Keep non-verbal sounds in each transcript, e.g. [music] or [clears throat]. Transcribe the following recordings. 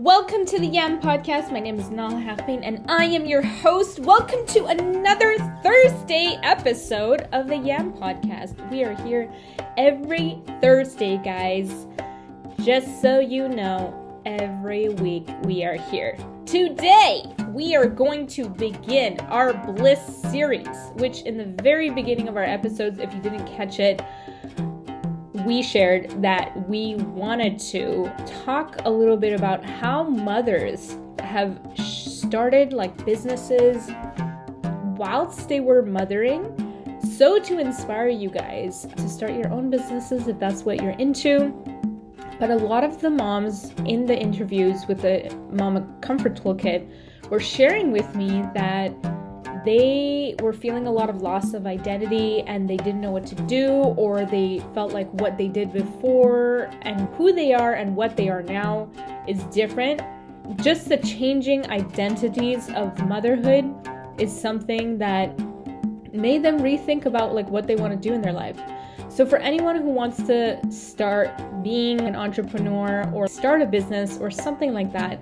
Welcome to the Yam Podcast. My name is Nal Hakbin and I am your host. Welcome to another Thursday episode of the Yam Podcast. We are here every Thursday, guys. Just so you know, every week we are here. Today, we are going to begin our Bliss series, which in the very beginning of our episodes, if you didn't catch it, we shared that we wanted to talk a little bit about how mothers have started like businesses whilst they were mothering. So, to inspire you guys to start your own businesses if that's what you're into. But a lot of the moms in the interviews with the Mama Comfort Toolkit were sharing with me that they were feeling a lot of loss of identity and they didn't know what to do, or they felt like what they did before and who they are and what they are now is different. Just the changing identities of motherhood is something that made them rethink about like what they want to do in their life. So for anyone who wants to start being an entrepreneur or start a business or something like that,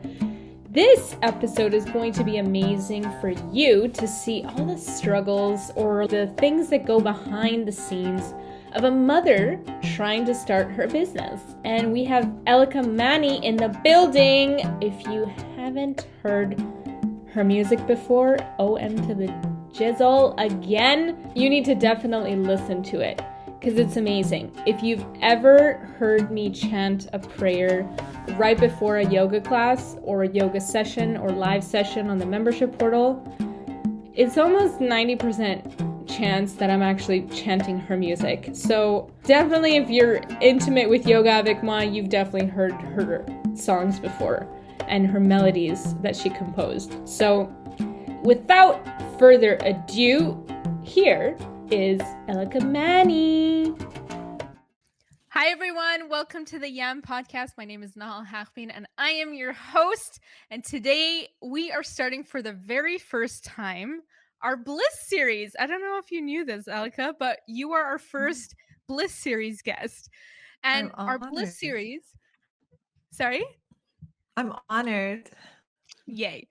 this episode is going to be amazing for you to see all the struggles or the things that go behind the scenes of a mother trying to start her business. And we have Elika Mahony in the building. If you haven't heard her music before, OM to the Jizzle again, you need to definitely listen to it because it's amazing. If you've ever heard me chant a prayer right before a yoga class or a yoga session or live session on the membership portal, it's almost 90% chance that I'm actually chanting her music. So, definitely, if you're intimate with Yoga avec you've definitely heard her songs before and her melodies that she composed. So, without further ado, here is Elika Mahony. Hi, everyone. Welcome to the Yam Podcast. My name is Nahal Hakbin, and I am your host. And today we are starting for the very first time our Bliss series. I don't know if you knew this, Elika, but you are our first Bliss series guest. And our Bliss series. Sorry? I'm honored. Yay.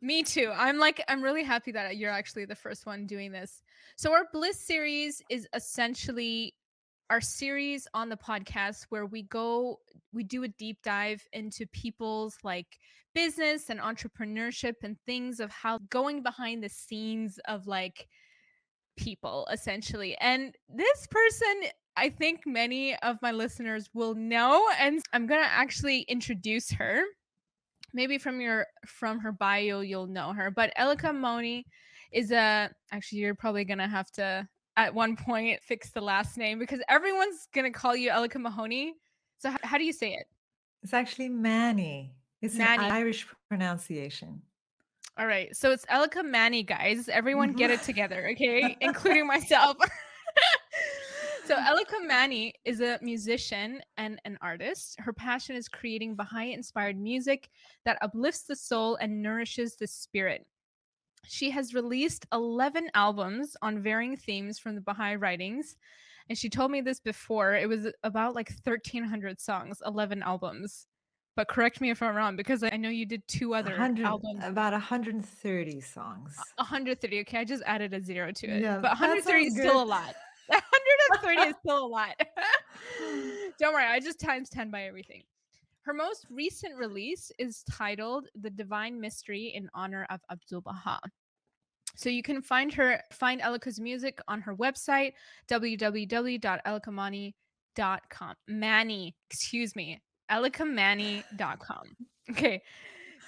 Me too. I'm like, I'm really happy that you're actually the first one doing this. So, our Bliss series is essentially our series on the podcast where we go, we do a deep dive into people's like business and entrepreneurship and things of how going behind the scenes of like people essentially. And this person, I think many of my listeners will know, and I'm going to actually introduce her maybe from your from her bio you'll know her but Elika Mahony is a actually you're probably gonna have to at one point fix the last name because everyone's gonna call you Elika Mahony. So how, how do you say it? It's actually Manny. It's Manny. an Irish pronunciation. All right. So it's Elika Mahony, guys. Everyone get it mm-hmm. together, okay? [laughs] Including myself. [laughs] so [laughs] Elika Mahony is a musician and an artist. Her passion is creating Baha'i inspired music that uplifts the soul and nourishes the spirit. She has released 11 albums on varying themes from the Baha'i writings. And she told me this before. It was about like 1,300 songs, 11 albums. But correct me if I'm wrong because I know you did two other albums. About 130 songs. 130. Okay, I just added a zero to it. Yeah, but 130 [laughs] is still a lot. 130 is still a lot. Don't worry, I just times 10 by everything. Her most recent release is titled The Divine Mystery in honor of Abdul Baha. So you can find her find Elika's music on her website www.elikamahony.com. Manny, excuse me, elikamahony.com. Okay.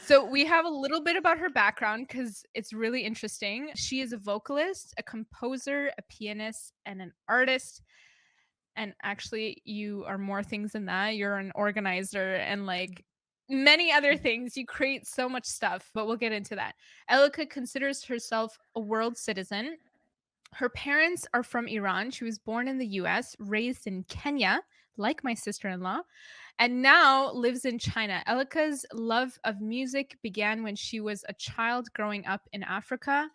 So we have a little bit about her background because it's really interesting. She is a vocalist, a composer, a pianist, and an artist and actually you are more things than that you're an organizer and like many other mm. things you create so much stuff but we'll get into that. Elika considers herself a world citizen. Her parents are from iran she was born in the us raised in kenya like my sister-in-law and now lives in china. Elika's love of music began when she was a child growing up in africa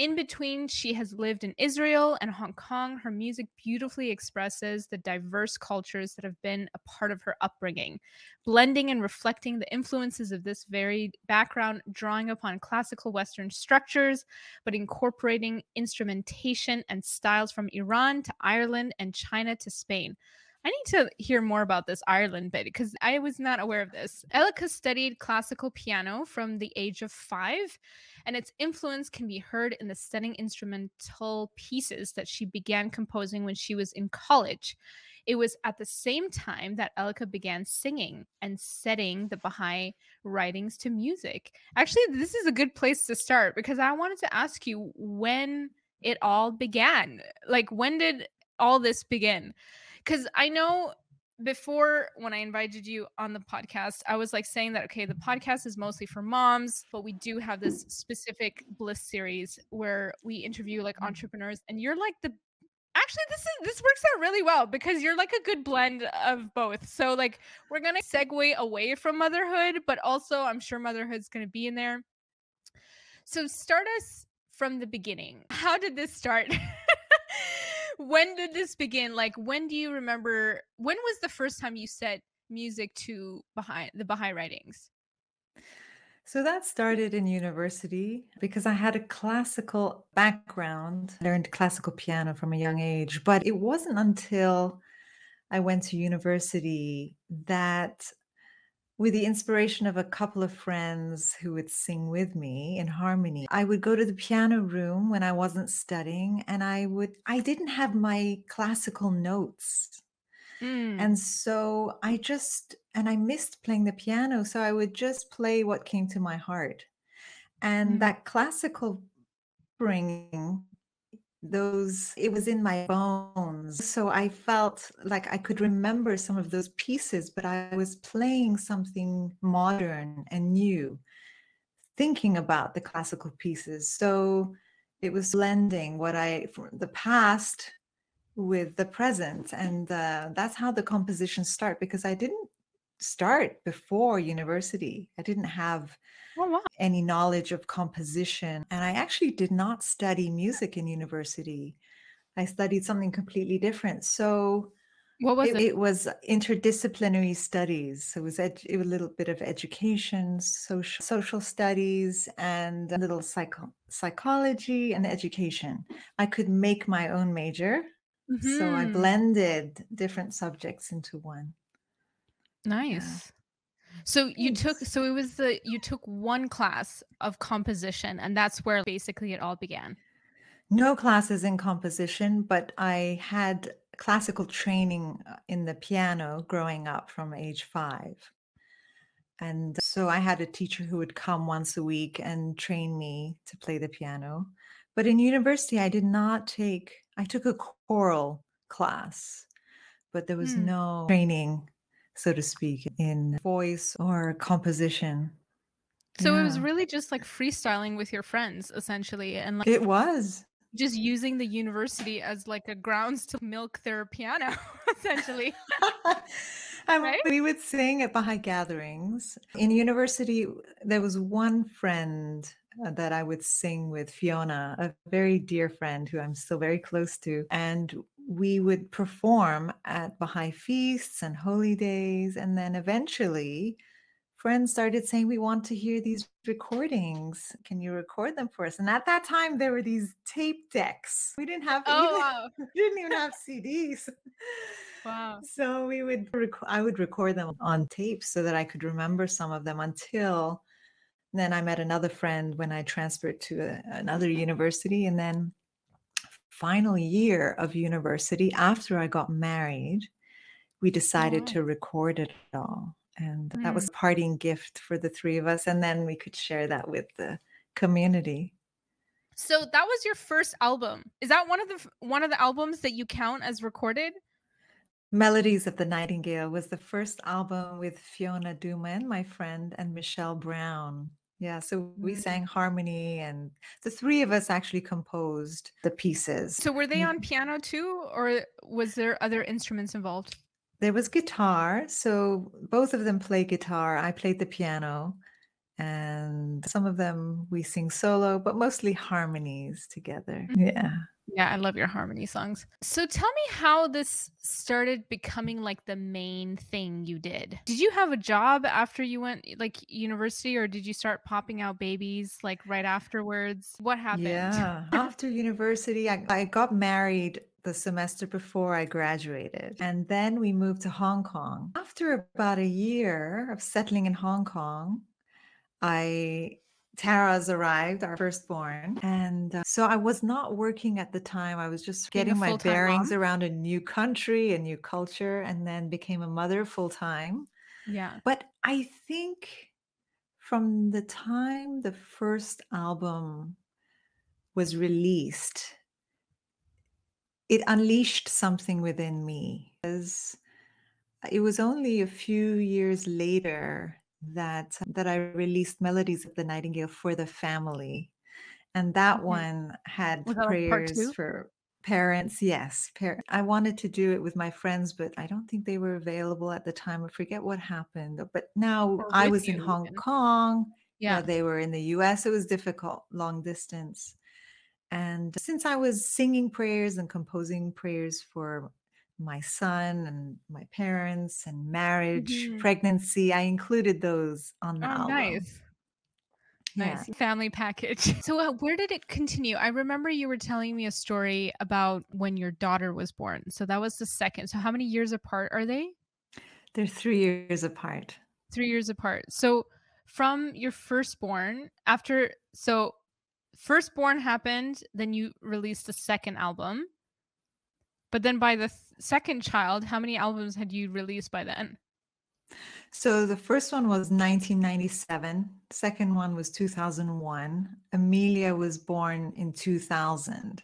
in between, she has lived in Israel and Hong Kong. Her music beautifully expresses the diverse cultures that have been a part of her upbringing, blending and reflecting the influences of this varied background, drawing upon classical Western structures, but incorporating instrumentation and styles from Iran to Ireland and China to Spain. I need to hear more about this Ireland bit because I was not aware of this. Elika studied classical piano from the age of five, and its influence can be heard in the stunning instrumental pieces that she began composing when she was in college. It was at the same time that Elika began singing and setting the Baha'i writings to music. Actually, this is a good place to start because I wanted to ask you when it all began. Like, when did all this begin? Because I know before when I invited you on the podcast, I was like saying that okay, the podcast is mostly for moms, but we do have this specific bliss series where we interview like mm. entrepreneurs, and you're like the actually this is this works out really well because you're like a good blend of both. So like we're gonna segue away from motherhood, but also I'm sure motherhood's gonna be in there. So start us from the beginning. How did this start? [laughs] when did this begin? Like, when do you remember? When was the first time you set music to behind the Baha'i writings? So that started in university because I had a classical background, learned classical piano from a young age. But it wasn't until I went to university that with the inspiration of a couple of friends who would sing with me in harmony. I would go to the piano room when I wasn't studying and I would I didn't have my classical notes. Mm. And so I just and I missed playing the piano so I would just play what came to my heart. And mm. that classical bringing those it was in my bones. So i felt like i could remember some of those pieces but i was playing something modern and new thinking about the classical pieces. So it was blending what i the past with the present and uh, that's how the compositions start because i didn't start before university i didn't have oh, wow. any knowledge of composition. And I actually did not study music in university. I studied something completely different. So what was it? It, it was interdisciplinary studies. So it was, ed- it was a little bit of education, social social studies, and a little psycho- psychology and education. I could make my own major, mm-hmm. so I mm-hmm. blended different subjects into one. Nice. Yeah. So you took so it was the you took one class of composition and that's where basically it all began. No classes in composition, but I had classical training uh, in the piano growing up from age 5. And so I had a teacher who would come once a week and train me to play the piano. But in university I did not take I took a choral class, but there was hmm. no training so to speak, in voice or composition. So yeah. it was really just like freestyling with your friends, essentially, and like it was just using the university as like a grounds to milk their piano, [laughs] essentially. [laughs] right? We would sing at Baha'i gatherings. In university, there was one friend uh, that I would sing with, Fiona, a very dear friend who I'm still very close to. And we would perform at Baha'i feasts and holy days. And then eventually, friends started saying, We want to hear these recordings. Can you record them for us? And at that time, there were these tape decks. We didn't have, oh, even, wow. [laughs] we didn't even have CDs. Wow. So we would, rec- I would record them on tape so that I could remember some of them until then I met another friend when I transferred to a, another university. And then final year of university, after I got married, we decided to record it all. And mm. that was mm. a parting gift for the three of us. And then we could share that with the community. So that was your first album. Is that one of the one of the albums that you count as recorded? Melodies of the Nightingale was the first album with Fiona Duman, my friend, and Michelle Brown. Yeah, so we mm-hmm. sang harmony, and the three of us actually composed the pieces. So were they on piano too, or was there other instruments involved? There was guitar, so both of them play guitar. I played the piano, and some of them we sing solo, but mostly harmonies together. Mm-hmm. Yeah. Yeah, I love your harmony songs. So tell me how this started becoming like the main thing you did. Did you have a job after you went like university or did you start popping out babies like right afterwards? What happened? [laughs] Yeah. after university, I, I got married the semester before I graduated. And then we moved to Hong Kong. After about a year of settling in Hong Kong, I Tara's arrived, our firstborn. And uh, so I was not working at the time. I was just getting my bearings mom? around a new country, a new culture, and then became a mother full time. Yeah. But I think from the time the first album was released, it unleashed something within me. As it was only a few years later that that I released Melodies of the Nightingale for the family. And that mm-hmm. one had prayers for parents. Yes, par- I wanted to do it with my friends, but I don't think they were available at the time. I forget what happened. But now I was in Hong. Kong. Yeah. they were in the US. It was difficult, long distance. And since I was singing prayers and composing prayers for my son and my parents and marriage, mm-hmm. pregnancy. I included those on the oh, album. Nice. Nice family package. [laughs] So, uh, where did it continue? I remember you were telling me a story about when your daughter was born. So, that was the second. So, how many years apart are they? They're three years apart. Three years apart. So, from your firstborn, after, so firstborn happened, then you released the second album. But then by the th- second child, how many albums had you released by then? So the first one was 1997. Second one was 2001. Amelia was born in 2000.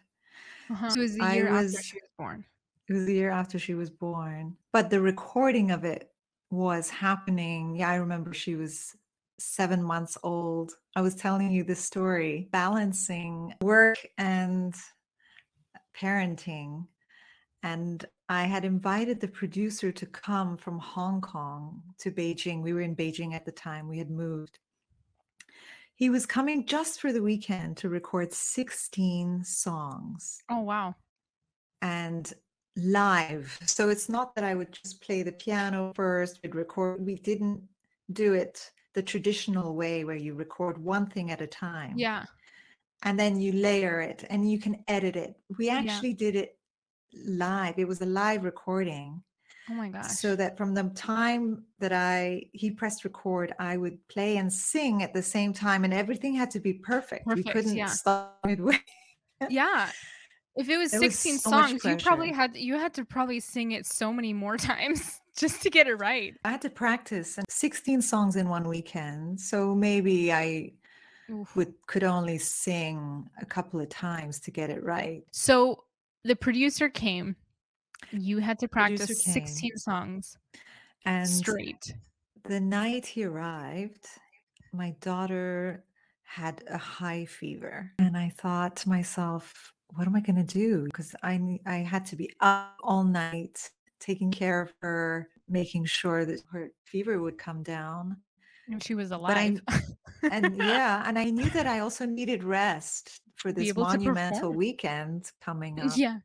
Uh-huh. So it was the year was, after she was born. It was the year after she was born. But the recording of it was happening. Yeah, I remember she was seven months old. I was telling you this story, balancing work and parenting and I had invited the producer to come from Hong Kong to Beijing. We were in Beijing at the time, we had moved. He was coming just for the weekend to record 16 songs. Oh, wow. And live. So it's not that I would just play the piano first, we'd record. We didn't do it the traditional way where you record one thing at a time. Yeah. And then you layer it and you can edit it. We actually yeah. did it live. It was a live recording. Oh my gosh. So that from the time that I he pressed record, I would play and sing at the same time and everything had to be perfect. perfect we couldn't yeah. stop [laughs] midway. yeah. If it was it 16 was so songs, you probably had you had to probably sing it so many more [laughs] times just to get it right. I had to practice and 16 songs in one weekend. So maybe I Oof. would could only sing a couple of times to get it right. So the producer came. You had to practice 16 songs and straight. The night he arrived, my daughter had a high fever. And I thought to myself, what am I going to do? Because I, I had to be up all night taking care of her, making sure that her fever would come down. And she was alive. I, and [laughs] yeah, and I knew that I also needed rest for this monumental weekend coming up. Yeah.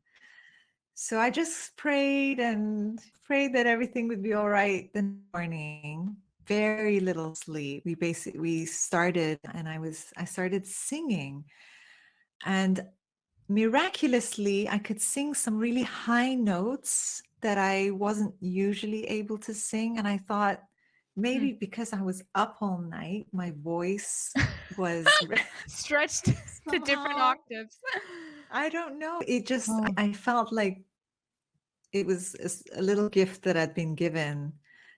So I just prayed and prayed that everything would be all right the morning. Very little sleep. We basically we started and I was I started singing. And miraculously I could sing some really high notes that I wasn't usually able to sing and I thought Hmm. maybe because I was up all night, my voice [laughs] was [laughs] [laughs] stretched [laughs] to different octaves. I don't know. It just, oh. I felt like it was a little gift that I'd been given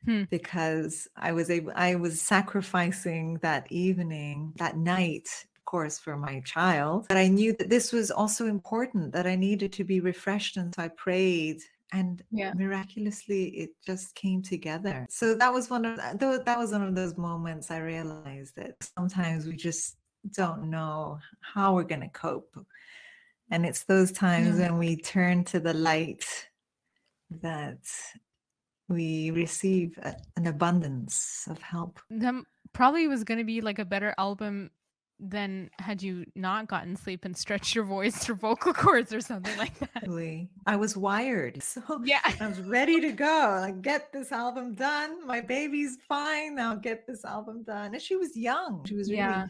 hmm. because I was able, I was sacrificing that evening, that night, of course, for my child. But I knew that this was also important, that I needed to be refreshed. And so I prayed and yeah. miraculously it just came together so that was one of uh, that was one of those moments i realized that sometimes we just don't know how we're going to cope and it's those times yeah. when we turn to the light that we receive a, an abundance of help the probably was going to be like a better album than had you not gotten sleep and stretched your voice through vocal cords or something like that. I was wired. [laughs] So yeah, I was ready to go. Like, get this album done. My baby's fine. I'll get this album done. And she was young. She was really yeah.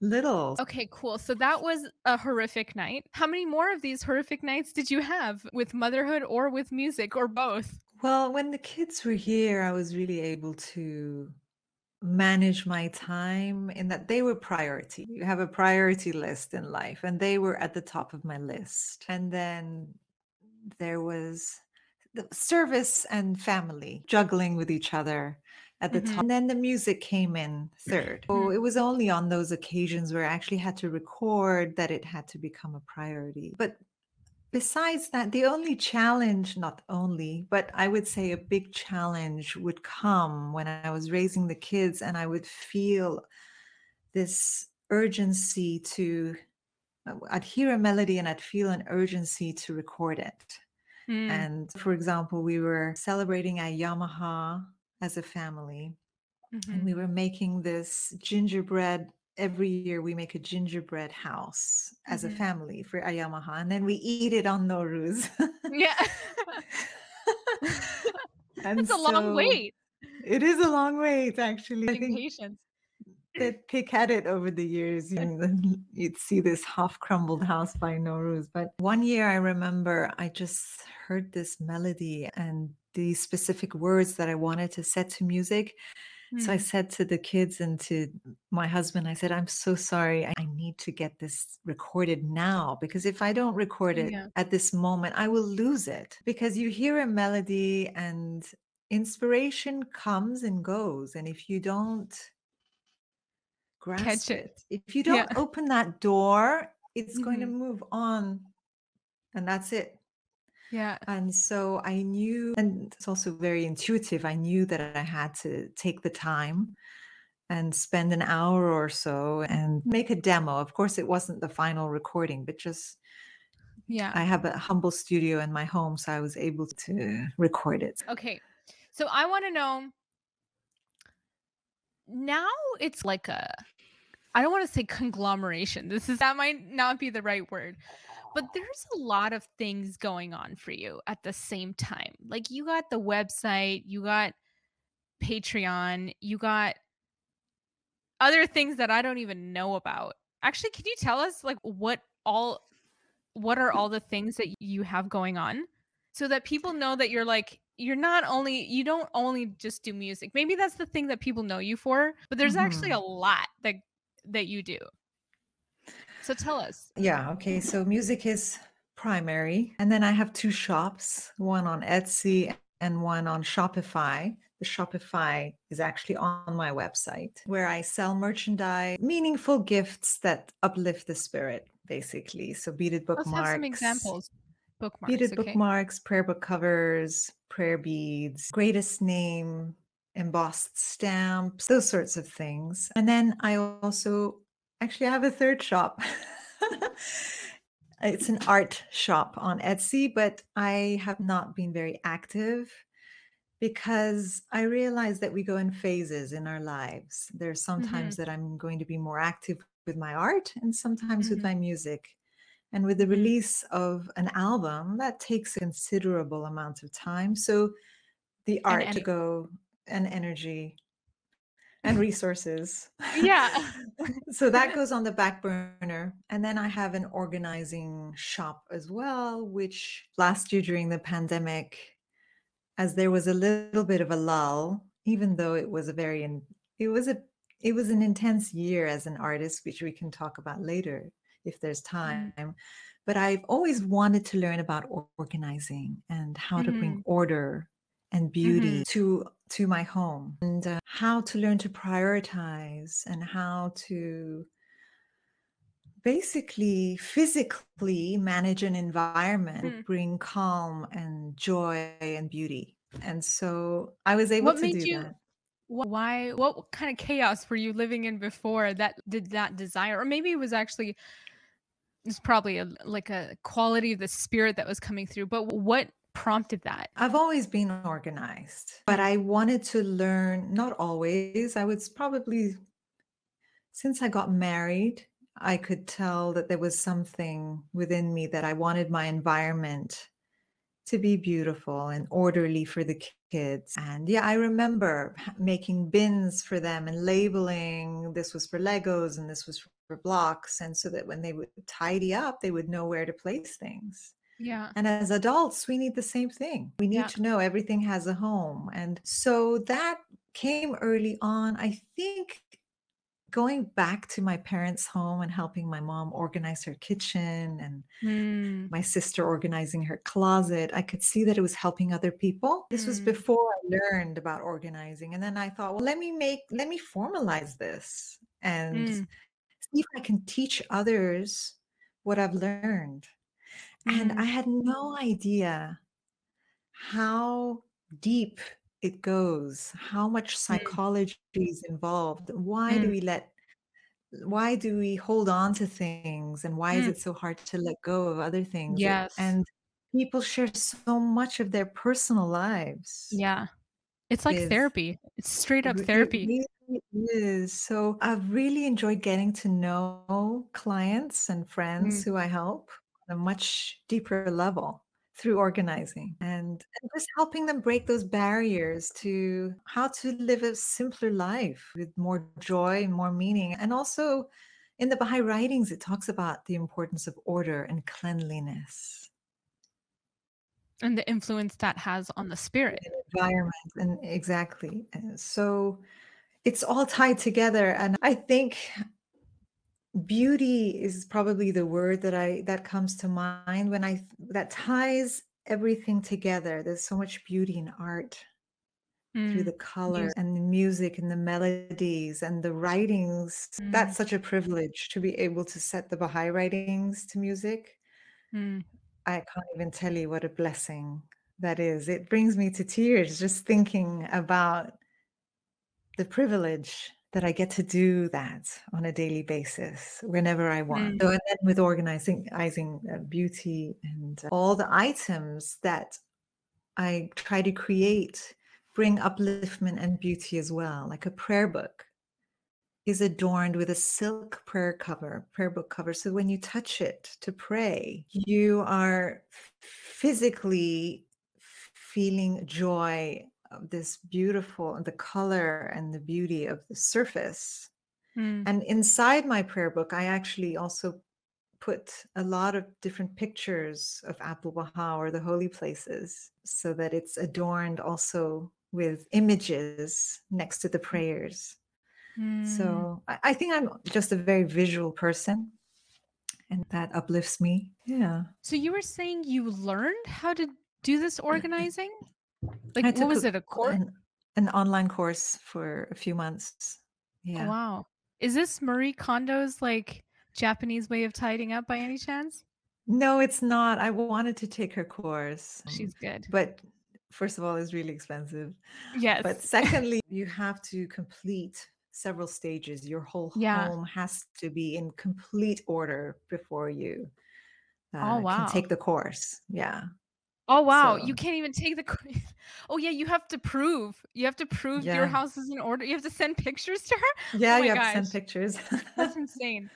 little. Okay, cool. So that was a horrific night. How many more of these horrific nights did you have with motherhood or with music or both? Well, when the kids were here, I was really able to manage my time in that they were priority. You have a priority list in life, and they were at the top of my list. And then there was the service and family juggling with each other at the mm-hmm. top. And then the music came in third. So it was only on those occasions where I actually had to record that it had to become a priority. But Besides that, the only challenge, not only, but I would say a big challenge would come when I was raising the kids and I would feel this urgency to, I'd hear a melody and I'd feel an urgency to record it. Mm. And for example, we were celebrating Ayyam-i-Ha as a family, mm-hmm. and we were making this gingerbread every year we make a gingerbread house as mm-hmm. a family for Ayyam-i-Ha, and then we eat it on Nowruz. yeah. [laughs] [laughs] and it's a so long wait. It is a long wait, actually. I think patience. That pick at it over the years. You know, [laughs] you'd see this half crumbled house by Nowruz. But one year I remember I just heard this melody and the specific words that I wanted to set to music. So I hmm. said to the kids and to my husband, I said, I'm so sorry. I need to get this recorded now because if I don't record it Yeah. at this moment, I will lose it. Because you hear a melody and inspiration comes and goes. And if you don't grasp Catch it. it, if you don't open that door, it's going to move on and that's it. Yeah. And so I knew, and it's also very intuitive. I knew that I had to take the time and spend an hour or so and make a demo. Of course, it wasn't the final recording, but just yeah. I have a humble studio in my home, so I was able to record it. Okay. So I want to know now it's like a I don't want to say conglomeration. This is that might not be the right word but there's a lot of things going on for you at the same time. Like you got the website, you got Patreon, you got other things that I don't even know about. Actually, can you tell us like what all what are all the things that you have going on so that people know that you're like you're not only you don't only just do music. Maybe that's the thing that people know you for, but there's mm-hmm. actually a lot that that you do. So tell us. Yeah. Okay. So music is primary. And then I have two shops, one on Etsy and one on Shopify. The Shopify is actually on my website where I sell merchandise, meaningful gifts that uplift the spirit, basically. So beaded bookmarks. Let's have some examples. Bookmarks. Beaded okay. bookmarks, prayer book covers, prayer beads, greatest name, embossed stamps, those sorts of things. And then I also Actually, I have a third shop. [laughs] it's an art shop on Etsy, but I have not been very active because I realize that we go in phases in our lives. There's sometimes mm-hmm. that I'm going to be more active with my art and sometimes mm-hmm. with my music. And with the mm-hmm. release of an album, that takes a considerable amount of time. So the art to go and energy and resources. Yeah. [laughs] so that goes on the back burner. And then I have an organizing shop as well, which last year during the pandemic, as there was a little bit of a lull, even though it was a very, it was a, it was an intense year as an artist, which we can talk about later if there's mm-hmm. time. Mm-hmm. But I've always wanted to learn about organizing and how mm-hmm. to bring mm-hmm. order and beauty mm-hmm. to to my home and uh, how to learn to prioritize and how to basically physically manage an environment mm. bring calm and joy and beauty. And so i was able what to made do you, that. why what kind of chaos were you living in before that did that desire? Or maybe it was actually it's probably a, like a quality of the spirit that was coming through but what prompted that? I've always been organized, but I wanted to learn, not always. I was probably, since I got married, I could tell that there was something within me that I wanted my environment to be beautiful and orderly for the kids. And yeah, I remember making bins for them and labeling this was for Legos and this was for blocks. And so that when they would tidy up, they would know where to place things. Yeah. And as adults, we need the same thing. We need Yeah. to know everything has a home. And so that came early on. I think going back to my parents' home and helping my mom organize her kitchen and Mm, my sister organizing her closet, I could see that it was helping other people. This was Mm. before I learned about organizing. And then I thought, well, let me make, let me formalize this and mm, see if I can teach others what I've learned. And I mm, had no idea how deep it goes, how much mm, psychology is involved. Why do mm, we let why do we hold on to things and why is mm. it so hard to let go of other things? It- Yes. and people share so much of their personal lives. Yeah. It's like with therapy. It's straight up It therapy. really is. So I've really enjoyed getting to know clients and friends Mm, who I help a much deeper level through organizing and, and just helping them break those barriers to how to live a simpler life with more joy and more meaning. And also in the Baha'i writings, it talks about the importance of order and cleanliness And the influence that has on the spirit. environment. And exactly. So it's all tied together. And I think beauty is probably the word that i that comes to mind when i that ties everything together. There's so much beauty in art through Mm, the color music. and the music and the melodies and the writings. That's Mm, such a privilege to be able to set the baha'i writings to music. Mm. i can't even tell you what a blessing that is. It brings me to tears just thinking about the privilege that I get to do that on a daily basis whenever I want. Mm, So, and then with organizing, organizing uh, beauty and all the items that I try to create bring upliftment and beauty as well. Like a prayer book is adorned with a silk prayer cover, prayer book cover. So when you touch it to pray, you are physically feeling joy this beautiful the color and the beauty of the surface. mm, And inside my prayer book, I actually also put a lot of different pictures of Abdul Baha or the holy places so that it's adorned also with images next to the prayers. mm. So I, I think I'm just a very visual person and that uplifts me. Yeah. So you were saying you learned how to do this organizing? Like I what took was a- it? A course? an, an online course for a few months. Oh, Yeah. wow. Is this Marie Kondo's like Japanese way of tidying up by any chance? No, it's not. I wanted to take her course. um, She's good. but first of all, it's really expensive. Yes. But [laughs] secondly, you have to complete several stages. Your whole Yeah. home has to be in complete order before you uh, Oh, wow. can take the course. Yeah. Oh wow, So- you can't even take the quiz. [laughs] Oh yeah, you have to prove. You have to prove your house is in order. You have to send pictures to her. Yeah, Oh you have to send pictures. That's [laughs] insane.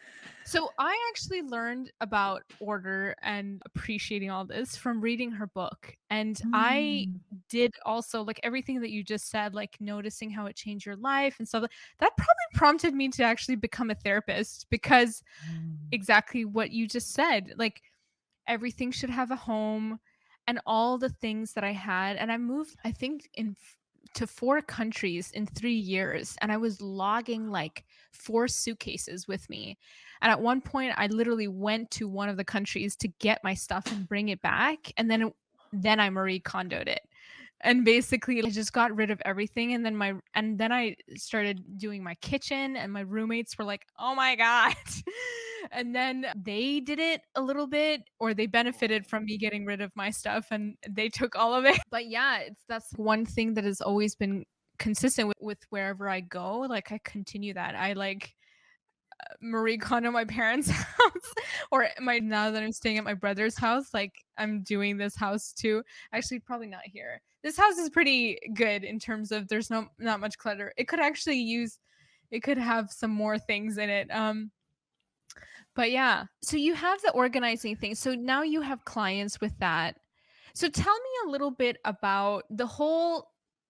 So I actually learned about order and appreciating all this from reading her book. And I Mm, did also like everything that you just said, like noticing how it changed your life and stuff. That probably prompted me to actually become a therapist because mm. exactly what you just said. Like everything should have a home and all the things that I had. And I moved, I think, in to four countries in three years. And I was logging like four suitcases with me. And at one point, I literally went to one of the countries to get my stuff and bring it back. And then, then I Marie it. And basically, I just got rid of everything. And then my, and then I started doing my kitchen, and my roommates were like, "Oh my god!" [laughs] and then they did it a little bit, or they benefited from me getting rid of my stuff, and they took all of it. [laughs] But yeah, it's that's one thing that has always been consistent with, with wherever I go. Like I continue that. I like Marie Kondo my parents' [laughs] house, or my now that I'm staying at my brother's house, like I'm doing this house too. Actually, probably not here. This house is pretty good in terms of there's no not much clutter. It could actually use, it could have some more things in it. Um, but yeah, so you have the organizing thing. So now you have clients with that. So tell me a little bit about the whole.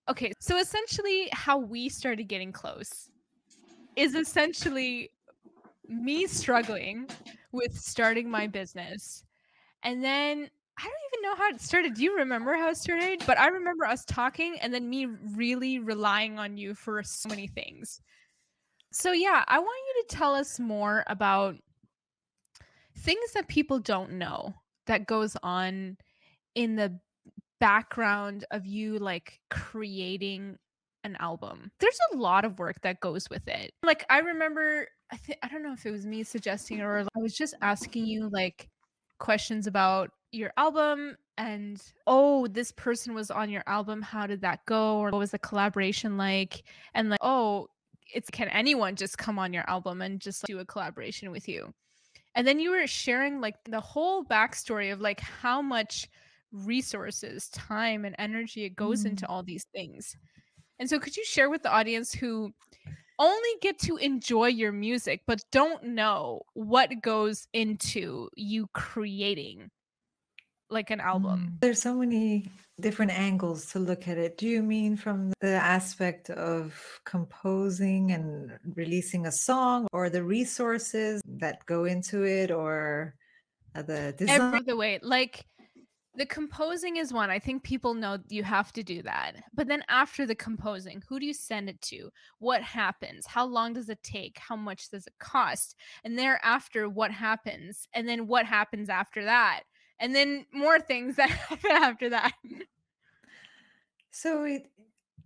Okay, so essentially, how we started getting close is essentially me struggling with starting my business. And then I don't even know how it started. Do you remember how it started? But I remember us talking and then me really relying on you for so many things. So, yeah, I want you to tell us more about things that people don't know that goes on in the background of you like creating an album. There's a lot of work that goes with it. Like I remember I think I don't know if it was me suggesting or I was just asking you like questions about your album and oh this person was on your album how did that go or what was the collaboration like and like oh it's can anyone just come on your album and just like, do a collaboration with you and then you were sharing like the whole backstory of like how much resources time and energy it goes mm. into all these things and so could you share with the audience who only get to enjoy your music but don't know what goes into you creating like an album? Mm. There's so many different angles to look at it. Do you mean from the aspect of composing and releasing a song or the resources that go into it or uh, the design? Every the way like the composing is one. I think people know you have to do that. But then after the composing, who do you send it to? What happens? How long does it take? How much does it cost? And thereafter, what happens? And then what happens after that? And then more things [laughs] that happen after that. So it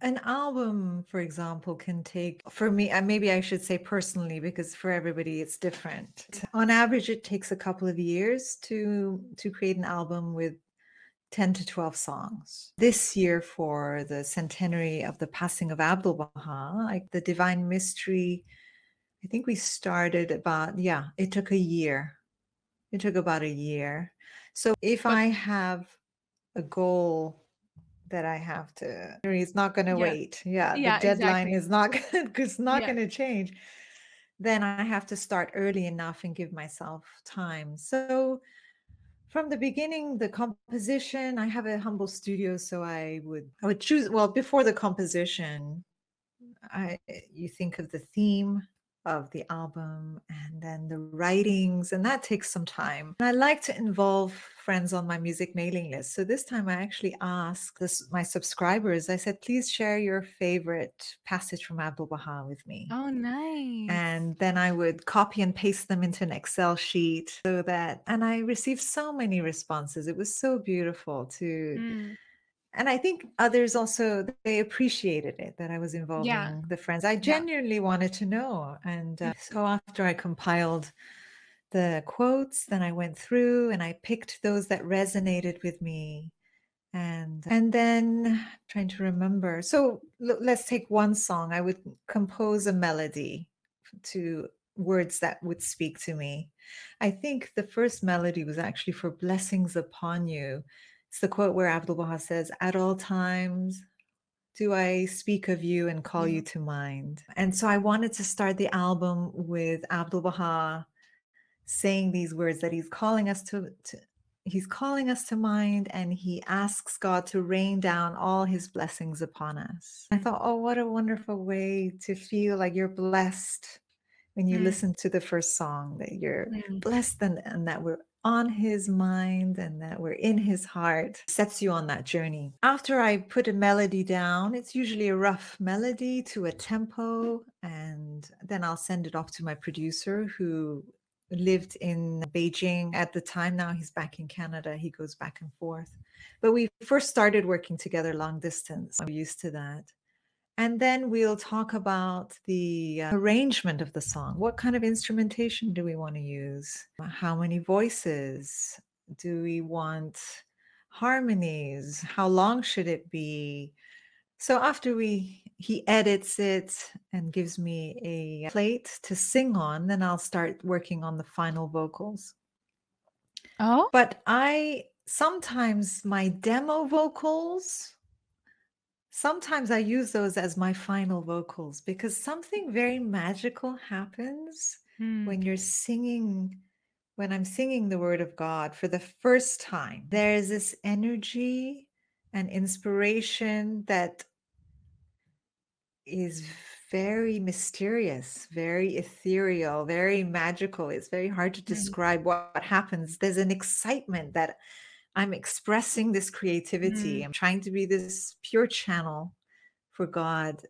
an album, for example, can take for me, and maybe I should say personally, because for everybody it's different. On average, it takes a couple of years to to create an album with 10 to 12 songs. This year, for the centenary of the passing of Abdul Baha, like the Divine Mystery, I think we started about, yeah, it took a year. It took about a year. So if I have a goal that I have to, it's not going to yeah. wait. Yeah, yeah, the deadline exactly. is not [laughs] it's not yeah. going to change. Then I have to start early enough and give myself time. So from the beginning the composition i have a humble studio so i would i would choose well before the composition i you think of the theme of the album and then the writings and that takes some time and i like to involve friends on my music mailing list. So this time i actually asked this, my subscribers i said please share your favorite passage from abdul baha with me. Oh nice. And then i would copy and paste them into an excel sheet so that and i received so many responses. It was so beautiful to mm. and I think others also they appreciated it that I was involving yeah. the friends. I genuinely yeah. wanted to know, and uh, so after I compiled the quotes, then I went through and I picked those that resonated with me, and and then trying to remember. So l- let's take one song. I would compose a melody to words that would speak to me. I think the first melody was actually for "Blessings Upon You." It's the quote where Abdul Baha says, At all times do I speak of you and call mm-hmm. you to mind. And so I wanted to start the album with Abdul Baha saying these words that he's calling us to, to he's calling us to mind and he asks God to rain down all his blessings upon us. I thought, oh, what a wonderful way to feel like you're blessed when you mm. listen to the first song, that you're mm. blessed and, and that we're on his mind and that we're in his heart sets you on that journey. After I put a melody down, it's usually a rough melody to a tempo, and then I'll send it off to my producer who lived in Beijing at the time. Now he's back in Canada. He goes back and forth. But we first started working together long distance. I'm used to that. And then we'll talk about the uh, arrangement of the song. What kind of instrumentation do we want to use? How many voices? Do we want harmonies? How long should it be? So after we he edits it and gives me a plate to sing on, then I'll start working on the final vocals. Oh. But I sometimes my demo vocals sometimes I use those as my final vocals because something very magical happens Hmm. when you're singing when I'm singing the word of God for the first time. There's this energy and inspiration that is very mysterious, very ethereal, very magical. It's very hard to Right. describe what happens. There's an excitement that I'm expressing this creativity. Mm. I'm trying to be this pure channel for God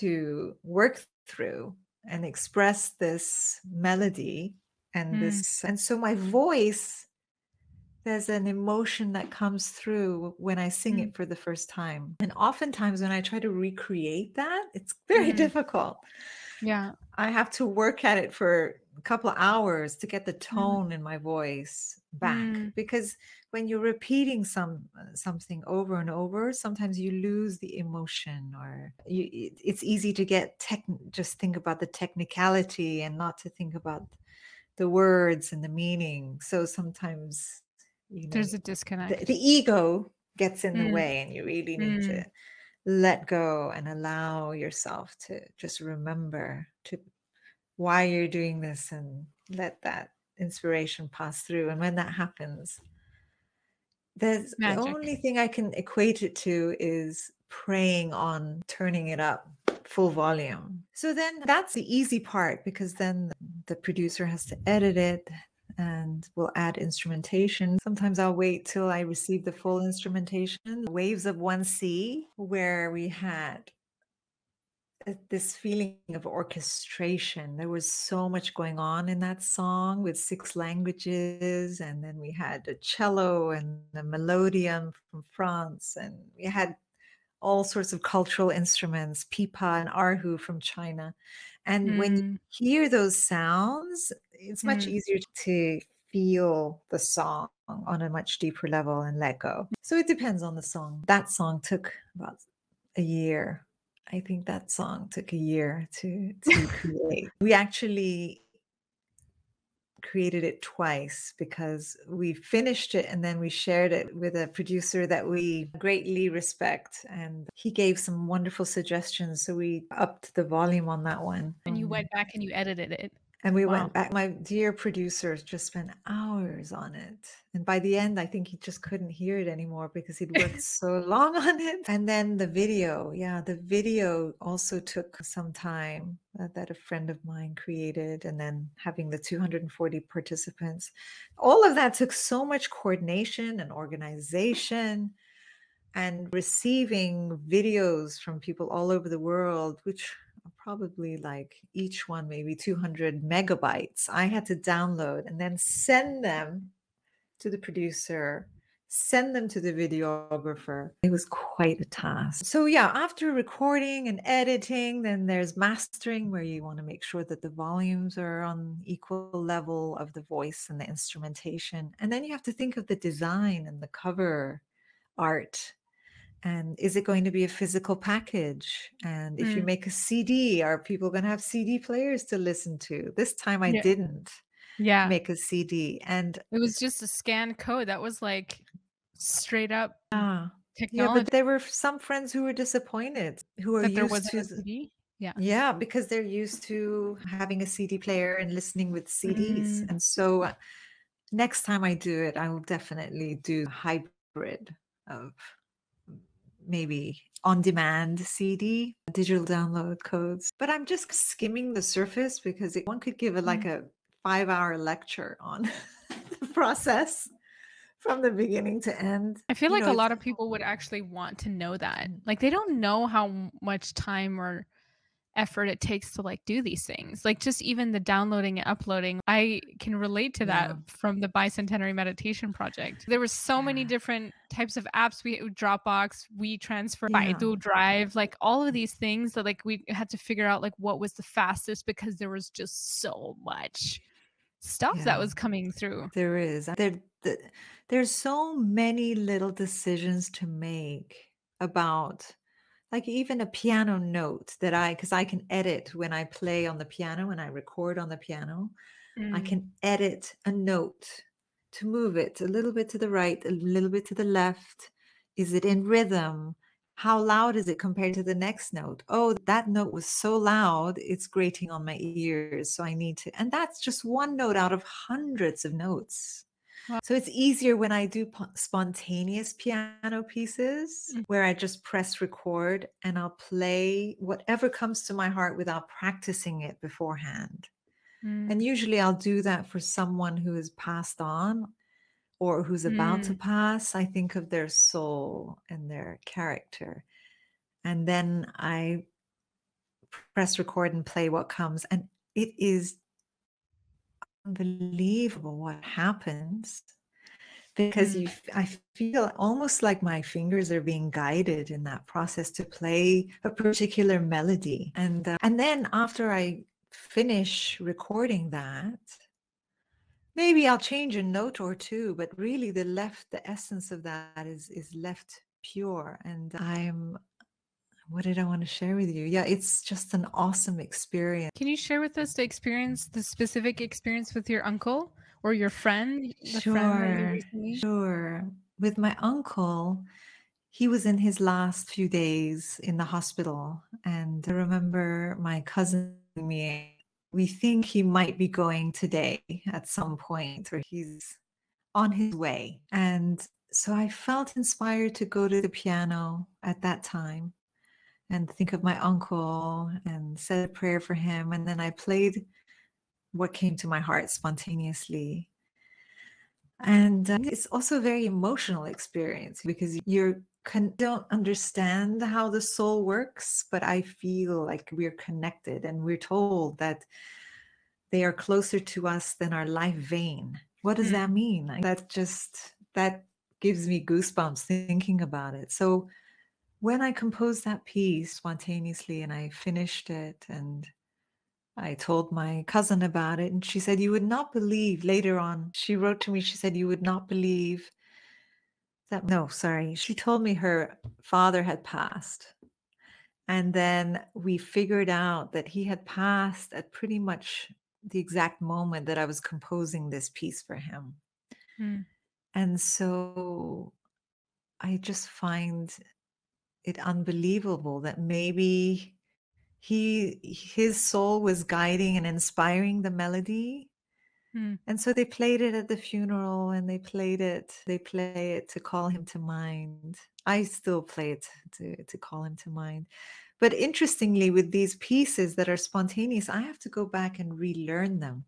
to work through and express this melody and Mm. this. And so my voice, there's an emotion that comes through when I sing Mm. it for the first time. And oftentimes when I try to recreate that, it's very Mm. difficult. Yeah. I have to work at it for a couple of hours to get the Mm. tone in my voice back Mm. because when you're repeating some uh, something over and over sometimes you lose the emotion or you, it- it's easy to get tech just think about the technicality and not to think about the words and the meaning so sometimes you know There's a disconnect. the ego gets in the Mm. way and you really need Mm. to let go and allow yourself to just remember to why you're doing this and let that inspiration pass through and when that happens there's the only thing i can equate it to is praying on turning it up full volume so then that's the easy part because then the producer has to edit it and we'll add instrumentation sometimes i'll wait till i receive the full instrumentation waves of one sea where we had uh, this feeling of orchestration. There was so much going on in that song with six languages, and then we had a cello and a melodeon from France, and we had all sorts of cultural instruments, pipa and erhu from China. And when you Mm. hear those sounds, it's much Mm. easier to feel the song on a much deeper level and let go. So it depends on the song. That song took about a year. I think that song took a year to to [laughs] create. We actually created it twice because we finished it and then we shared it with a producer that we greatly respect and he gave some wonderful suggestions so we upped the volume on that one And you Um, went back and you edited it. And we Wow. went back. My dear producer just spent hours on it. And by the end, I think he just couldn't hear it anymore because he'd worked [laughs] so long [laughs] on it. And then the video. Yeah, the video also took some time uh, that a friend of mine created. And then having the 240 participants. All of that took so much coordination and organization and receiving videos from people all over the world, which probably like each one maybe 200 megabytes. I had to download and then send them to the producer, send them to the videographer. It was quite a task. So, yeah, after recording and editing, then there's mastering where you want to make sure that the volumes are on equal level of the voice and the instrumentation. And then you have to think of the design and the cover art and is it going to be a physical package and if you Mm. make a cd are people going to have cd players to listen to this time i Yeah. didn't Yeah. make a cd and It was just a scan code. That was like straight up ah yeah but there were some friends who were disappointed who are that used to a CD. Yeah. yeah because they're used to having a cd player and listening with cds Mm. and so uh, next time i do it i will definitely do hybrid of maybe on demand CD, digital download codes. But I'm just skimming the surface because it, one could give it like a five hour lecture on [laughs] the process from the beginning to end. I feel You like know, a lot of people would actually want to know that. Mm. Like they don't know how much time or effort it takes to like do these things. Like just even the downloading and uploading. I can relate to that Yeah. from the bicentenary meditation project. There were so many different types of apps. We Dropbox, WeTransfer Yeah. Baidu Drive, like all of these things that like we had to figure out like what was the fastest because there was just so much stuff Yeah. that was coming through. There is. There, th- there's so many little decisions to make about like even a piano note that I, because I can edit when I play on the piano and I record on the piano, I Mm, can edit a note to move it a little bit to the right, a little bit to the left. Is it in rhythm? How loud is it compared to the next note? Oh, that note was so loud, it's grating on my ears. So I need to, and that's just one note out of hundreds of notes. Wow. So it's easier when I do po- spontaneous piano pieces Mm, where I just press record and I'll play whatever comes to my heart without practicing it beforehand. mm, And usually I'll do that for someone who has passed on or who's about to mm, pass. I think of their soul and their character. And then I press record and play what comes. And it is unbelievable what happens because you I feel almost like my fingers are being guided in that process to play a particular melody. And uh, and then after I finish recording that maybe I'll change a note or two but really the left the essence of that is is left pure. And I'm what did I want to share with you yeah it's just an awesome experience Can you share with us the experience, the specific experience with your uncle or your friend, the friend Sure, sure. With my uncle, he was in his last few days in the hospital. And I remember my cousin and me, we think he might be going today at some point, or he's on his way. And so I felt inspired to go to the piano at that time and think of my uncle and said a prayer for him. And then I played what came to my heart spontaneously. And uh, it's also a very emotional experience because you con- don't understand how the soul works, but I feel like we're connected and we're told that they are closer to us than our life vein. What does Mm, that mean? Like, That just that gives me goosebumps thinking about it. So when I composed that piece spontaneously and I finished it and I told my cousin about it, and she said, You would not believe later on. She wrote to me, she said, You would not believe that. No, sorry. She told me her father had passed. And then we figured out that he had passed at pretty much the exact moment that I was composing this piece for him. mm, And so I just find it unbelievable that maybe he his soul was guiding and inspiring the melody. Mm, and so they played it at the funeral and they played it they play it to call him to mind. I still play it to, to call him to mind. But interestingly with these pieces that are spontaneous i have to go back and relearn them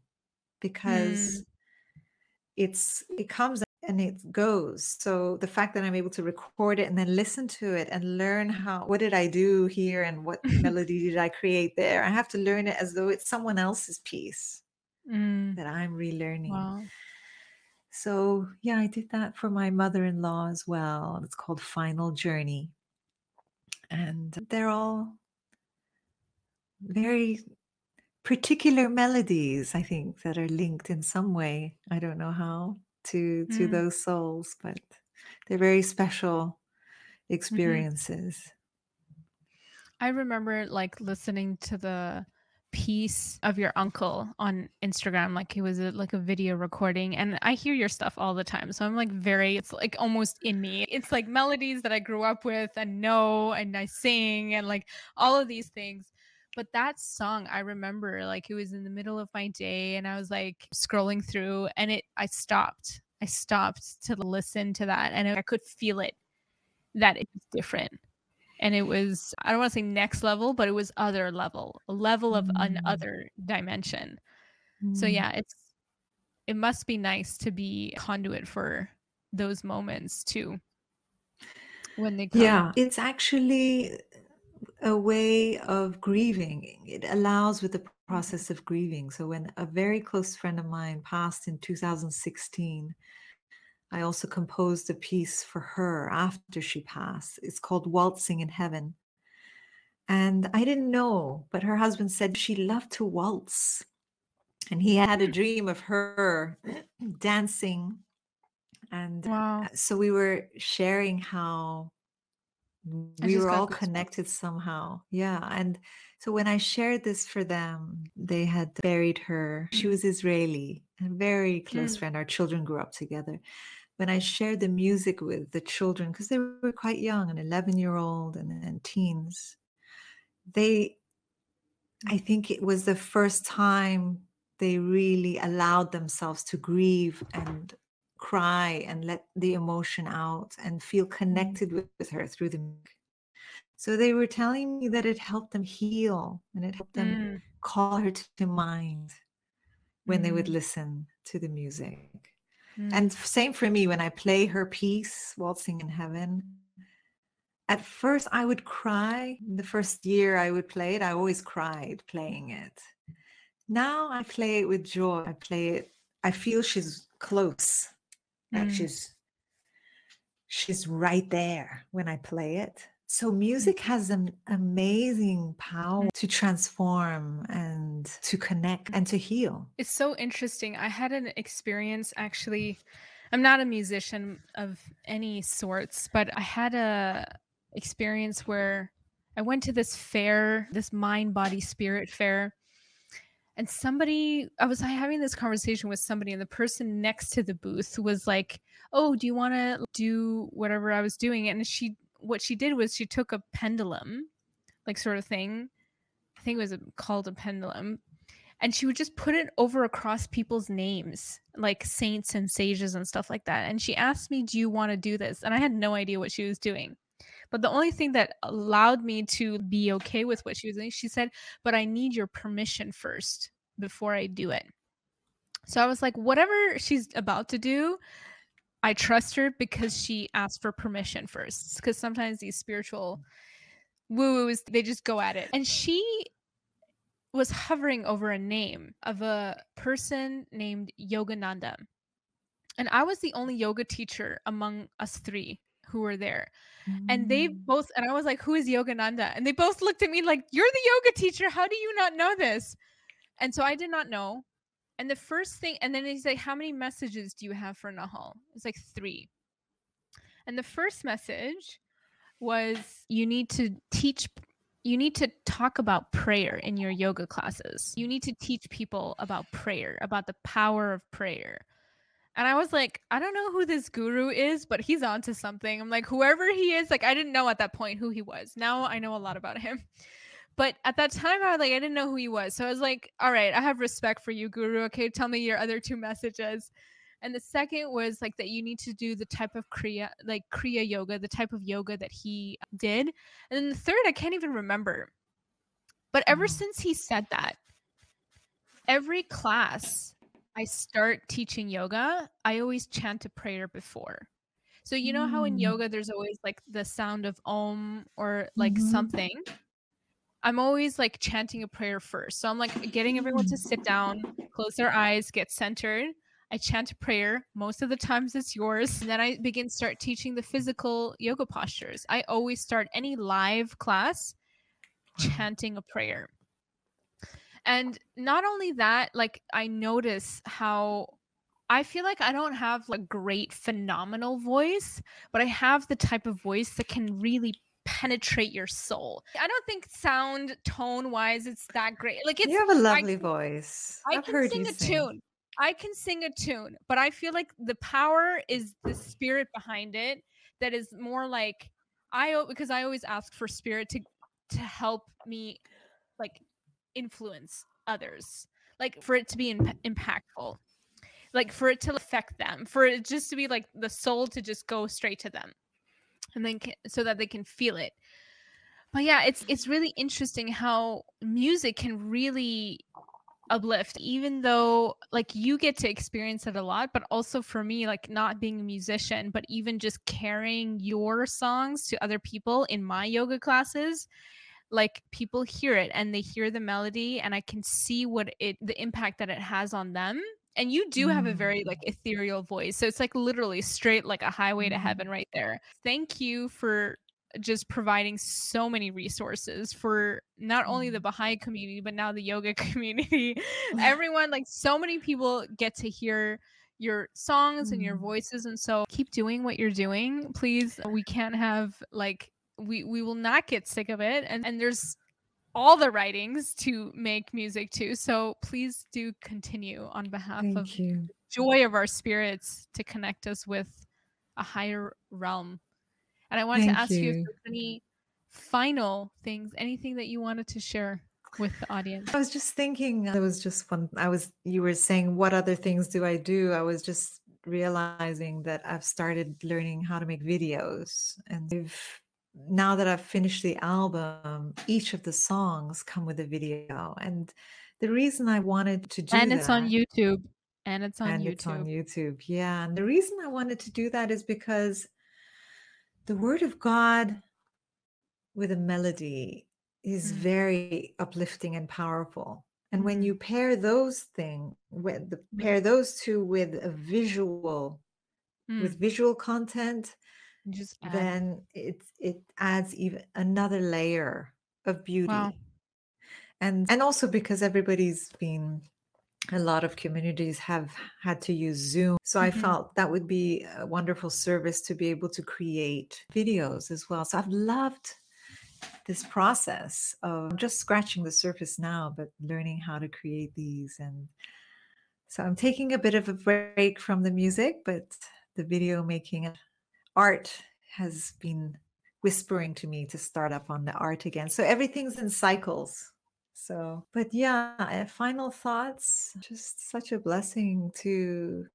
because mm, it's it comes and it goes. So the fact that i'm able to record it and then listen to it and learn how what did i do here and what [laughs] melody did i create there? I have to learn it as though it's someone else's piece mm. that i'm relearning. Wow. so yeah i did that for my mother-in-law as well. It's called final journey. And they're all very particular melodies i think that are linked in some way. I don't know how to to Mm, those souls but they're very special mhm. experiences. I remember like listening to the piece of your uncle on Instagram like it was a, like a video recording and I hear your stuff all the time so I'm like very it's like almost in me. It's like melodies that I grew up with and know and I sing and like all of these things but that song I remember like it was in the middle of my day and I was like scrolling through and it I stopped I stopped to listen to that and I could feel it that it was different and it was i don't want to say next level but it was other level a level of an Mm, other dimension. So mm. yeah it's it must be nice to be conduit for those moments too when they come. Yeah it's actually a way of grieving it allows with the process of grieving so when a very close friend of mine passed in 2016 I also composed a piece for her after she passed. It's called Waltzing in Heaven. And I didn't know, but her husband said she loved to waltz. And he had a Hmm. dream of her [clears throat] dancing. And wow so we were sharing how we were all connected somehow. Yeah. And so when I shared this for them, they had buried her. She mm. was Israeli, a very close mm. friend. Our children grew up together. When I shared the music with the children, because they were quite young, an 11 year old and, and teens, they, I think it was the first time they really allowed themselves to grieve and cry and let the emotion out and feel mm. connected with, with her through the music. So they were telling me that it helped them heal and it helped them mm. call her to mind when mm. they would mm. listen to the music. Mm. And same for me when I play her piece, Waltzing in Heaven. At first, I would cry. The first year I would play it, I always cried playing it. Now I play it with joy. I play it, I feel she's close. Like mm. she's she's right there when I play it. So mm. music has an amazing power mm. to transform and to connect mm. and to heal. It's so interesting. I had an experience actually. I'm not a musician of any sorts, but I had a experience where I went to this fair, this mind body spirit fair. And somebody, I was having this conversation with somebody, and the person next to the booth was like, Oh, do you want to do whatever I was doing? And she what she did was she took a pendulum, like sort of thing. I think it was called a pendulum, and she would just put it over across people's names, like saints and sages and stuff like that. And she asked me, "Do you want to do this?" And I had no idea what she was doing. But the only thing that allowed me to be okay with what she was doing, she said, "But I need your permission first before I do it." So I was like, whatever she's about to do, I trust her because she asked for permission first. Because sometimes these spiritual woo woos, they just go at it. And she was hovering over a name of a person named Yogananda. And I was the only yoga teacher among us three who were there. Mm. And they mm. both, and I was like, Who is Yogananda? And they both looked at me like, You're the yoga teacher. How do you not know this? And so I did not know. And the first thing, and then he's like, How many messages do you have for Nahal? It's like three. And the first message was you need to teach you need to talk about prayer in your yoga classes. You need to teach people about prayer, about the power of prayer. And I was like, I don't know who this guru is, but he's onto something. I'm like, whoever he is, like I didn't know at that point who he was. Now I know a lot about him. [laughs] But at that time, I was like, I didn't know who he was. So I was like, all right, I have respect for you, Guru. Okay, tell me your other two messages. And the second was like that you need to do the type of Kriya, like Kriya yoga, the type of yoga that he did. And then the third, I can't even remember. But ever mm. since he said that, every class I start teaching yoga, I always chant a prayer before. So you know how in mm. yoga there's always like the sound of om or like mm-hmm. something. I'm always like chanting a prayer first. So I'm like getting everyone to sit down, close their eyes, get centered. I chant a prayer. Most of the times it's yours. And then I begin start teaching the physical yoga postures. I always start any live class chanting a prayer. And not only that, like I notice how I feel like I don't have like great phenomenal voice, but I have the type of voice that can really penetrate your soul. I don't think sound tone wise it's that great. Like it's You have a lovely I, voice. I I've can sing a sing. tune. I can sing a tune, but I feel like the power is the spirit behind it that is more like I because I always ask for spirit to to help me like influence others. Like for it to be in, impactful. Like for it to affect them, for it just to be like the soul to just go straight to them and then can, so that they can feel it but yeah it's it's really interesting how music can really uplift even though like you get to experience it a lot but also for me like not being a musician but even just carrying your songs to other people in my yoga classes like people hear it and they hear the melody and i can see what it the impact that it has on them and you do have a mm. very like ethereal voice so it's like literally straight like a highway to mm-hmm. heaven right there thank you for just providing so many resources for not only the mm. Baha'i community, but now the yoga [laughs] community. [laughs] Everyone, like so many people get to hear your songs and your mm. voices. And so keep doing what you're doing. Please, we can't have like we we will not get sick of it and and there's all the writings to make music too so please do continue on behalf Thank of you. joy of our spirits to connect us with a higher realm and i wanted Thank to ask you. you if there's any final things anything that you wanted to share with the audience I was just thinking, I was just one, I was, you were saying, what other things do I do? I was just realizing that I've started learning how to make videos. And I've, now that I've finished the album, each of the songs come with a video. And the reason I wanted to do and it's on youtube and it's on and youtube it's on YouTube. Yeah. And the reason I wanted to do that is because the word of God with a melody is Mm. very uplifting and powerful. And when Mhm. you pair those things, with the, pair those two with a visual, Mm, with visual content, just add. then it it adds even another layer of beauty. Wow. And and also because everybody's been a lot of communities have had to use Zoom. So I Mhm. felt that would be a wonderful service to be able to create videos as well. So I've loved this process of just scratching the surface now, but learning how to create these. And so I'm taking a bit of a break from the music, but the video making art has been whispering to me to start up on the art again. So everything's in cycles. So, but yeah, uh, final thoughts. Just such a blessing to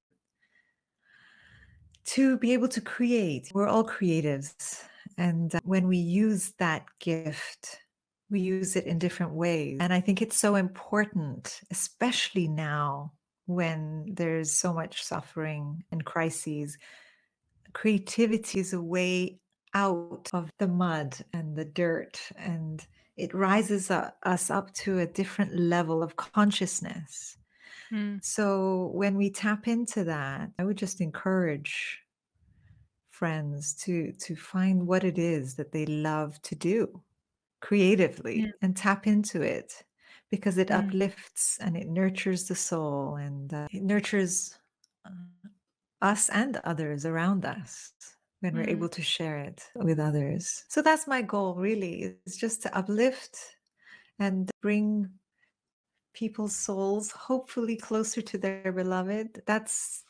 to be able to create. We're all creatives, and uh, when we use that gift, we use it in different ways. And I think it's so important, especially now when there's so much suffering and crises. Creativity is a way out of the mud and the dirt and it rises u- us up to a different level of consciousness. Mm, So when we tap into that, I would just encourage friends to to find what it is that they love to do creatively Mm. and tap into it because it Mm. uplifts and it nurtures the soul and uh, it nurtures uh, us and others around us when we're Mm. able to share it with others. So that's my goal really is just to uplift and bring people's souls hopefully closer to their beloved. That's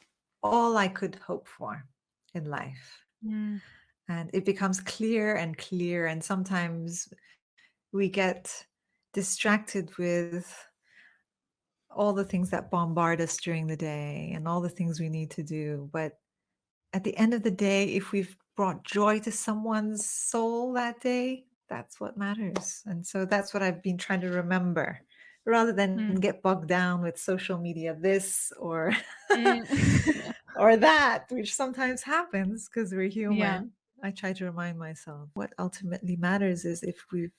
all I could hope for in life. mm, And it becomes clear and clear. And sometimes we get distracted with all the things that bombard us during the day and all the things we need to do. But at the end of the day, if we've brought joy to someone's soul that day, that's what matters. And so that's what I've been trying to remember rather than Mm. get bogged down with social media this or Mm. [laughs] or that, which sometimes happens because we're human. Yeah. I try to remind myself what ultimately matters is if we've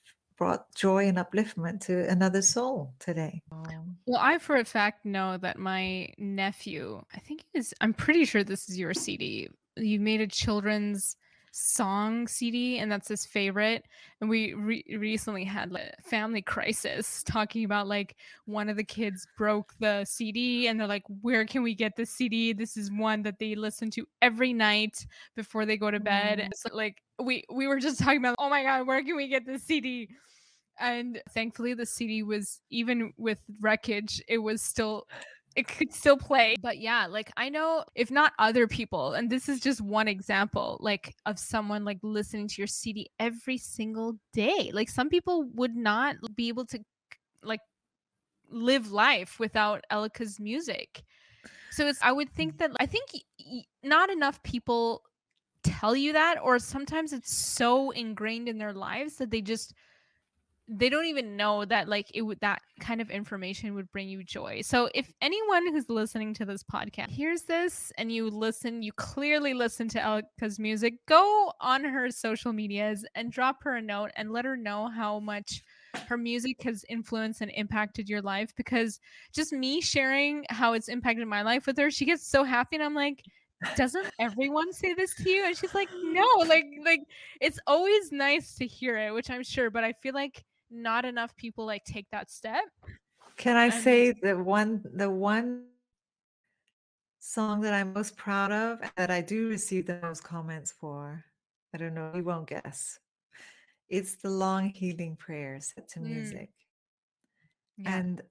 brought joy and upliftment to another soul today. Um, Well, I for a fact know that my nephew, I think is, I'm pretty sure this is your CD. You made a children's song CD, and that's his favorite. And we re- recently had like, a family crisis [laughs] talking about like one of the kids broke the CD, and they're like, "Where can we get the CD? This is one that they listen to every night before they go to bed." Mm. So like we we were just talking about, "Oh my god, where can we get the CD?" and thankfully the cd was even with wreckage it was still it could still play but yeah like i know if not other people and this is just one example like of someone like listening to your cd every single day like some people would not be able to like live life without elika's music. So it's i would think that i think not enough people tell you that or sometimes it's so ingrained in their lives that they just they don't even know that like it would that kind of information would bring you joy. So if anyone who's listening to this podcast hears this and you listen, you clearly listen to Elika's music, go on her social medias and drop her a note and let her know how much her music has influenced and impacted your life because just me sharing how it's impacted my life with her, she gets so happy and I'm like doesn't everyone say this to you and she's like no like like it's always nice to hear it which i'm sure but i feel like not enough people like take that step Can I I'm- say the one the one song that I'm most proud of and that I do receive the most comments for? I don't know, you won't guess. it's the long healing prayer set to Mm. music. Yeah. And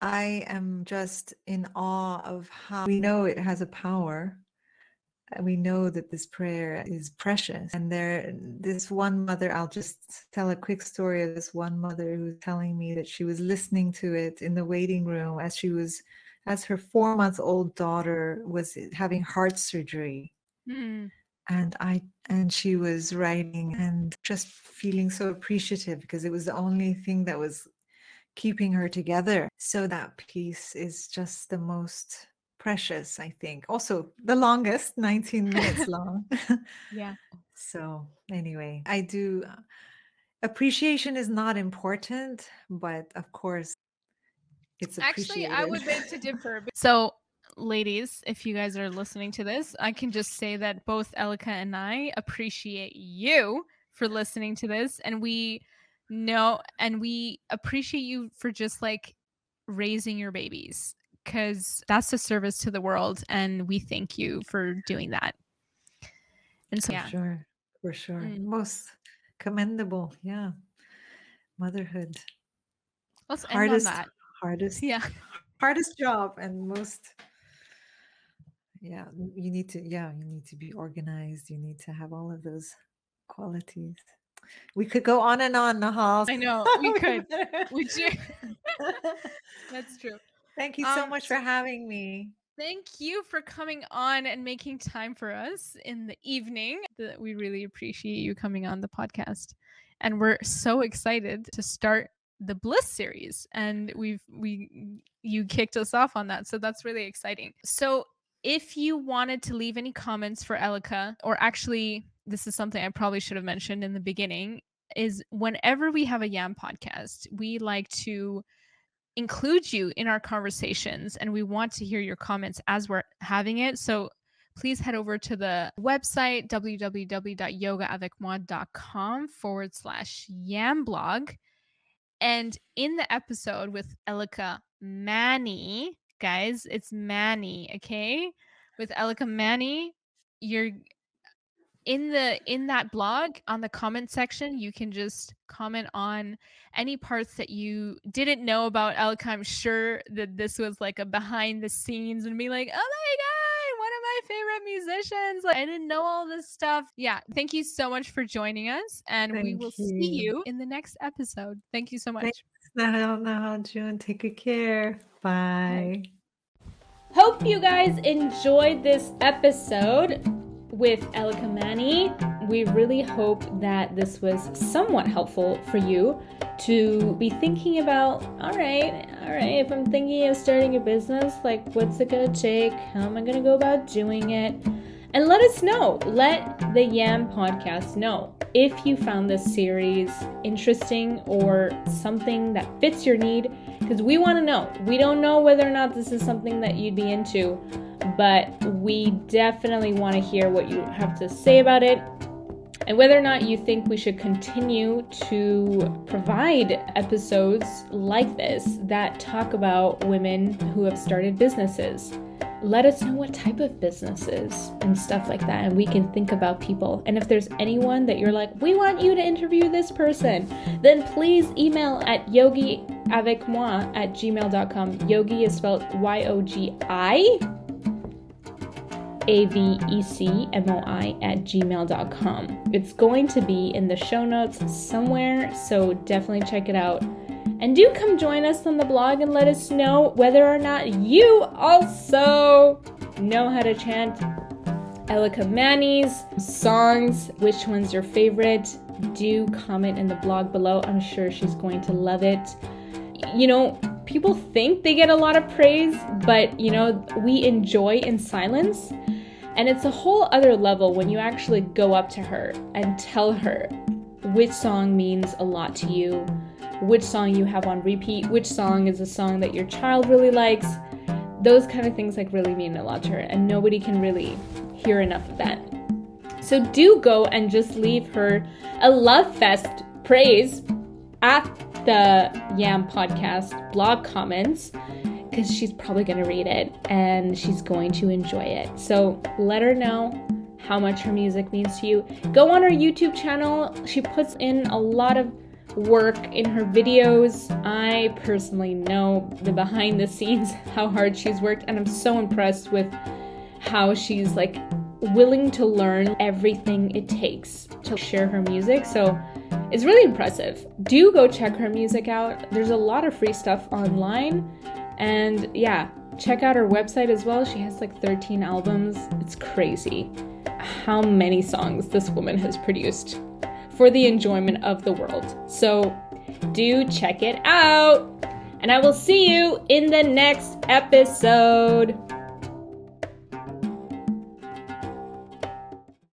I am just in awe of how we know it has a power. We know that this prayer is precious. And there, this one mother, I'll just tell a quick story of this one mother who was telling me that she was listening to it in the waiting room as she was, as her four month old daughter was having heart surgery Mm. and i and she was writing and just feeling so appreciative because it was the only thing that was keeping her together so that piece is just the most precious i think also the longest 19 minutes long [laughs] Yeah. so anyway i do uh, appreciation is not important but of course it's Actually, I would beg to [laughs] differ. So, ladies, if you guys are listening to this, I can just say that both Elika and I appreciate you for listening to this. And we know and we appreciate you for just like raising your babies because that's a service to the world. And we thank you for doing that. And so, For yeah. sure. For sure. Mm. Most commendable. Yeah. Motherhood. Let's end Hardest on that. hardest Yeah. hardest job and most yeah, you need to yeah, you need to be organized. You need to have all of those qualities. We could go on and on, Nahal. I know, we [laughs] could. [laughs] We do. [laughs] That's true. Thank you so Um, much for having me. Thank you for coming on and making time for us in the evening. We really appreciate you coming on the podcast. And we're so excited to start the Bliss series. And we've we you kicked us off on that. So that's really exciting. So if you wanted to leave any comments for Elika, or actually this is something I probably should have mentioned in the beginning, is whenever we have a Yam podcast, we like to include you in our conversations and we want to hear your comments as we're having it. So please head over to the website www.yogaavecmoi.com forward slash yamblog. And in the episode with Elika Mahony, guys, it's Mahony, okay? With Elika Mahony, you're in the in that blog on the comment section you can just comment on any parts that you didn't know about Elika. I'm sure that this was like a behind the scenes and be like, oh my god, one of my favorite musicians. Like I didn't know all this stuff. Yeah, thank you so much for joining us, and we Thank will see you. you in the next episode. Thank you so much. Thanks, Nahal, Nahal, June. Take good care. Bye. Hope you guys enjoyed this episode with Elika Mahony. We really hope that this was somewhat helpful for you to be thinking about all right, all right, if I'm thinking of starting a business, like what's it gonna take? How am I gonna go about doing it? And let us know. Let the Yam podcast know if you found this series interesting or something that fits your need because we want to know. We don't know whether or not this is something that you'd be into, but we definitely want to hear what you have to say about it and whether or not you think we should continue to provide episodes like this that talk about women who have started businesses. Let us know what type of businesses and stuff like that, and we can think about people. And if there's anyone that you're like, we want you to interview this person, then please email at yogiavecmoi at gmail.com. Yogi is spelled Y O G I A V E C M O I at gmail.com. It's going to be in the show notes somewhere, so definitely check it out. And do come join us on the blog and let us know whether or not you also know how to chant Elika Mahony's songs. Which one's your favorite? Do comment in the blog below. I'm sure she's going to love it. You know, people think they get a lot of praise, but you know, we enjoy in silence. And it's a whole other level when you actually go up to her and tell her which song means a lot to you, which song you have on repeat, which song is a song that your child really likes. Those kind of things like really mean a lot to her, and nobody can really hear enough of that. So do go and just leave her a love fest praise at the Yam podcast blog comments because she's probably going to read it and she's going to enjoy it. So let her know how much her music means to you. Go on her YouTube channel. She puts in a lot of work in her videos. I personally know the behind the scenes, [laughs] how hard she's worked, and I'm so impressed with how she's like willing to learn everything it takes to share her music. So it's really impressive. Do go check her music out. There's a lot of free stuff online. And yeah, check out her website as well. She has like 13 albums. It's crazy how many songs this woman has produced for the enjoyment of the world. So do check it out. And I will see you in the next episode.